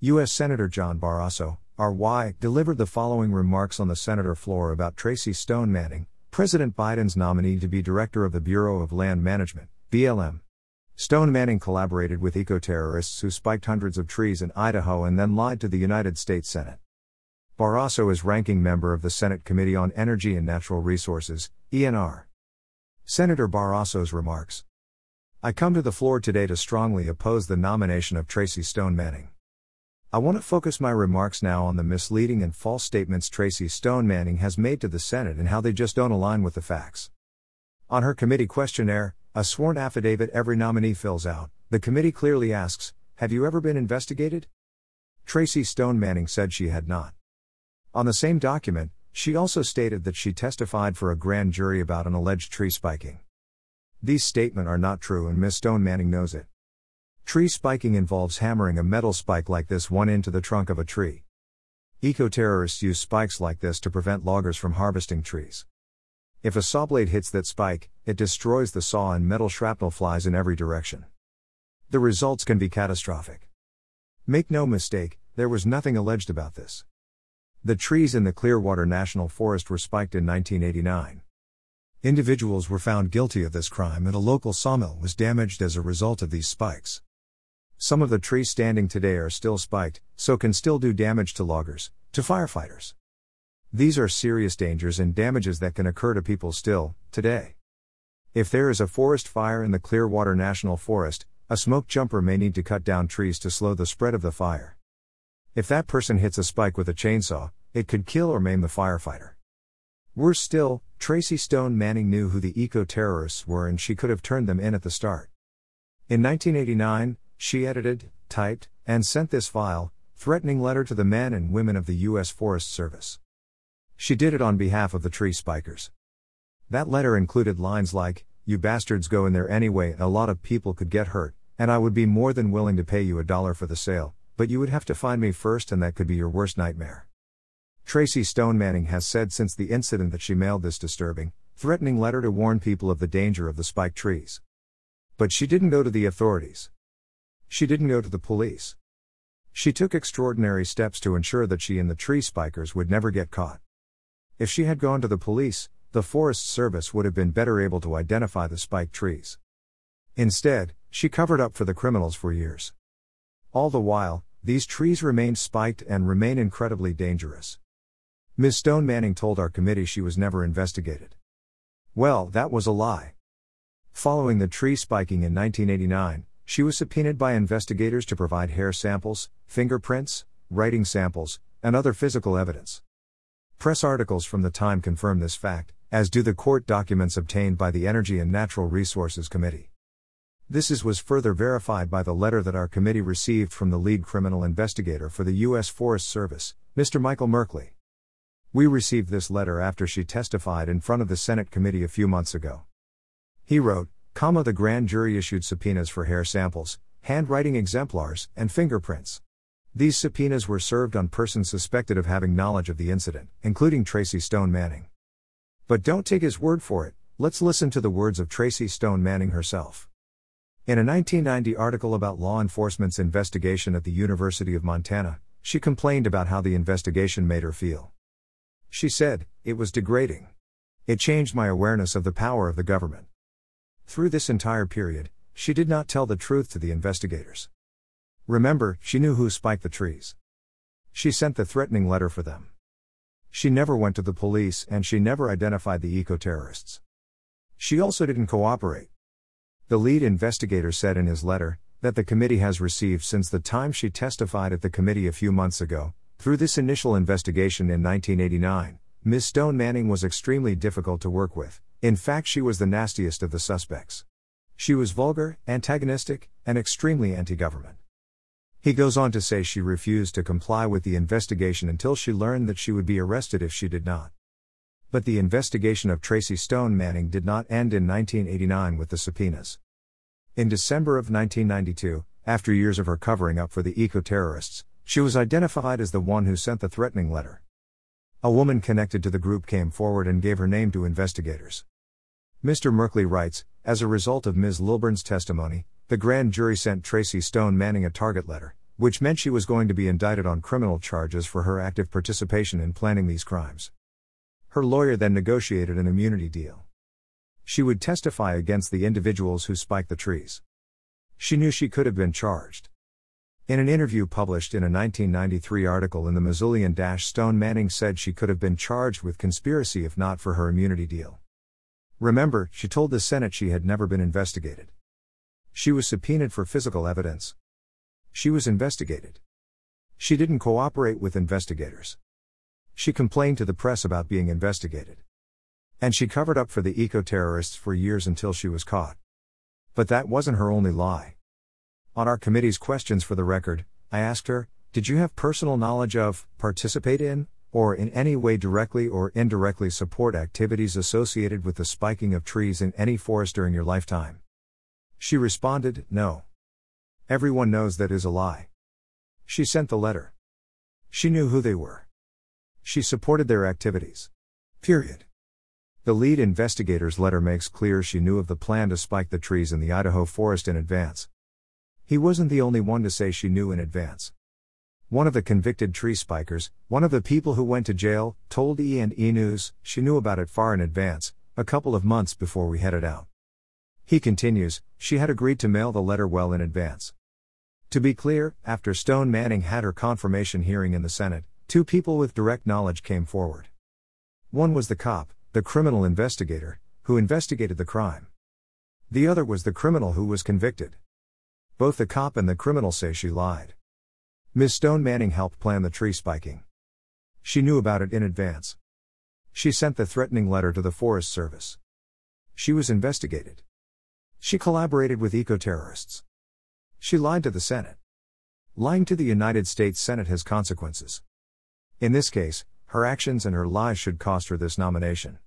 U.S. Senator John Barrasso, RY, delivered the following remarks on the Senator floor about Tracy Stone Manning, President Biden's nominee to be director of the Bureau of Land Management, BLM. Stone Manning collaborated with eco terrorists who spiked hundreds of trees in Idaho and then lied to the United States Senate. Barrasso is ranking member of the Senate Committee on Energy and Natural Resources, ENR. Senator Barrasso's remarks I come to the floor today to strongly oppose the nomination of Tracy Stone Manning. I want to focus my remarks now on the misleading and false statements Tracy Stone Manning has made to the Senate and how they just don't align with the facts. On her committee questionnaire, a sworn affidavit every nominee fills out, the committee clearly asks Have you ever been investigated? Tracy Stone Manning said she had not. On the same document, she also stated that she testified for a grand jury about an alleged tree spiking. These statements are not true and Ms. Stone Manning knows it. Tree spiking involves hammering a metal spike like this one into the trunk of a tree. Eco terrorists use spikes like this to prevent loggers from harvesting trees. If a saw blade hits that spike, it destroys the saw and metal shrapnel flies in every direction. The results can be catastrophic. Make no mistake, there was nothing alleged about this. The trees in the Clearwater National Forest were spiked in 1989. Individuals were found guilty of this crime and a local sawmill was damaged as a result of these spikes. Some of the trees standing today are still spiked, so can still do damage to loggers, to firefighters. These are serious dangers and damages that can occur to people still, today. If there is a forest fire in the Clearwater National Forest, a smoke jumper may need to cut down trees to slow the spread of the fire. If that person hits a spike with a chainsaw, it could kill or maim the firefighter. Worse still, Tracy Stone Manning knew who the eco terrorists were and she could have turned them in at the start. In 1989, she edited, typed, and sent this vile, threatening letter to the men and women of the U.S. Forest Service. She did it on behalf of the tree spikers. That letter included lines like, You bastards go in there anyway, and a lot of people could get hurt, and I would be more than willing to pay you a dollar for the sale, but you would have to find me first, and that could be your worst nightmare. Tracy Stone Manning has said since the incident that she mailed this disturbing, threatening letter to warn people of the danger of the spiked trees. But she didn't go to the authorities. She didn't go to the police. She took extraordinary steps to ensure that she and the tree spikers would never get caught. If she had gone to the police, the Forest Service would have been better able to identify the spiked trees. Instead, she covered up for the criminals for years. All the while, these trees remained spiked and remain incredibly dangerous. Ms. Stone Manning told our committee she was never investigated. Well, that was a lie. Following the tree spiking in 1989, she was subpoenaed by investigators to provide hair samples, fingerprints, writing samples, and other physical evidence. Press articles from the time confirm this fact, as do the court documents obtained by the Energy and Natural Resources Committee. This is was further verified by the letter that our committee received from the lead criminal investigator for the U.S. Forest Service, Mr. Michael Merkley. We received this letter after she testified in front of the Senate committee a few months ago. He wrote, comma the grand jury issued subpoenas for hair samples, handwriting exemplars, and fingerprints. These subpoenas were served on persons suspected of having knowledge of the incident, including Tracy Stone Manning. But don't take his word for it, let's listen to the words of Tracy Stone Manning herself. In a 1990 article about law enforcement's investigation at the University of Montana, she complained about how the investigation made her feel. She said, It was degrading. It changed my awareness of the power of the government. Through this entire period, she did not tell the truth to the investigators. Remember, she knew who spiked the trees. She sent the threatening letter for them. She never went to the police and she never identified the eco terrorists. She also didn't cooperate. The lead investigator said in his letter that the committee has received since the time she testified at the committee a few months ago. Through this initial investigation in 1989, Ms. Stone Manning was extremely difficult to work with. In fact, she was the nastiest of the suspects. She was vulgar, antagonistic, and extremely anti government. He goes on to say she refused to comply with the investigation until she learned that she would be arrested if she did not. But the investigation of Tracy Stone Manning did not end in 1989 with the subpoenas. In December of 1992, after years of her covering up for the eco terrorists, she was identified as the one who sent the threatening letter. A woman connected to the group came forward and gave her name to investigators. Mr. Merkley writes As a result of Ms. Lilburn's testimony, the grand jury sent Tracy Stone Manning a target letter, which meant she was going to be indicted on criminal charges for her active participation in planning these crimes. Her lawyer then negotiated an immunity deal. She would testify against the individuals who spiked the trees. She knew she could have been charged. In an interview published in a 1993 article in the Missoulian Stone Manning said she could have been charged with conspiracy if not for her immunity deal. Remember, she told the Senate she had never been investigated. She was subpoenaed for physical evidence. She was investigated. She didn't cooperate with investigators. She complained to the press about being investigated. And she covered up for the eco terrorists for years until she was caught. But that wasn't her only lie. On our committee's questions for the record, I asked her, Did you have personal knowledge of, participate in, or in any way directly or indirectly support activities associated with the spiking of trees in any forest during your lifetime? She responded, No. Everyone knows that is a lie. She sent the letter. She knew who they were. She supported their activities. Period. The lead investigator's letter makes clear she knew of the plan to spike the trees in the Idaho forest in advance. He wasn't the only one to say she knew in advance. One of the convicted tree spikers, one of the people who went to jail, told E and E News she knew about it far in advance, a couple of months before we headed out. He continues, she had agreed to mail the letter well in advance. To be clear, after Stone Manning had her confirmation hearing in the Senate, two people with direct knowledge came forward. One was the cop, the criminal investigator, who investigated the crime. The other was the criminal who was convicted. Both the cop and the criminal say she lied. Ms. Stone Manning helped plan the tree spiking. She knew about it in advance. She sent the threatening letter to the Forest Service. She was investigated. She collaborated with eco terrorists. She lied to the Senate. Lying to the United States Senate has consequences. In this case, her actions and her lies should cost her this nomination.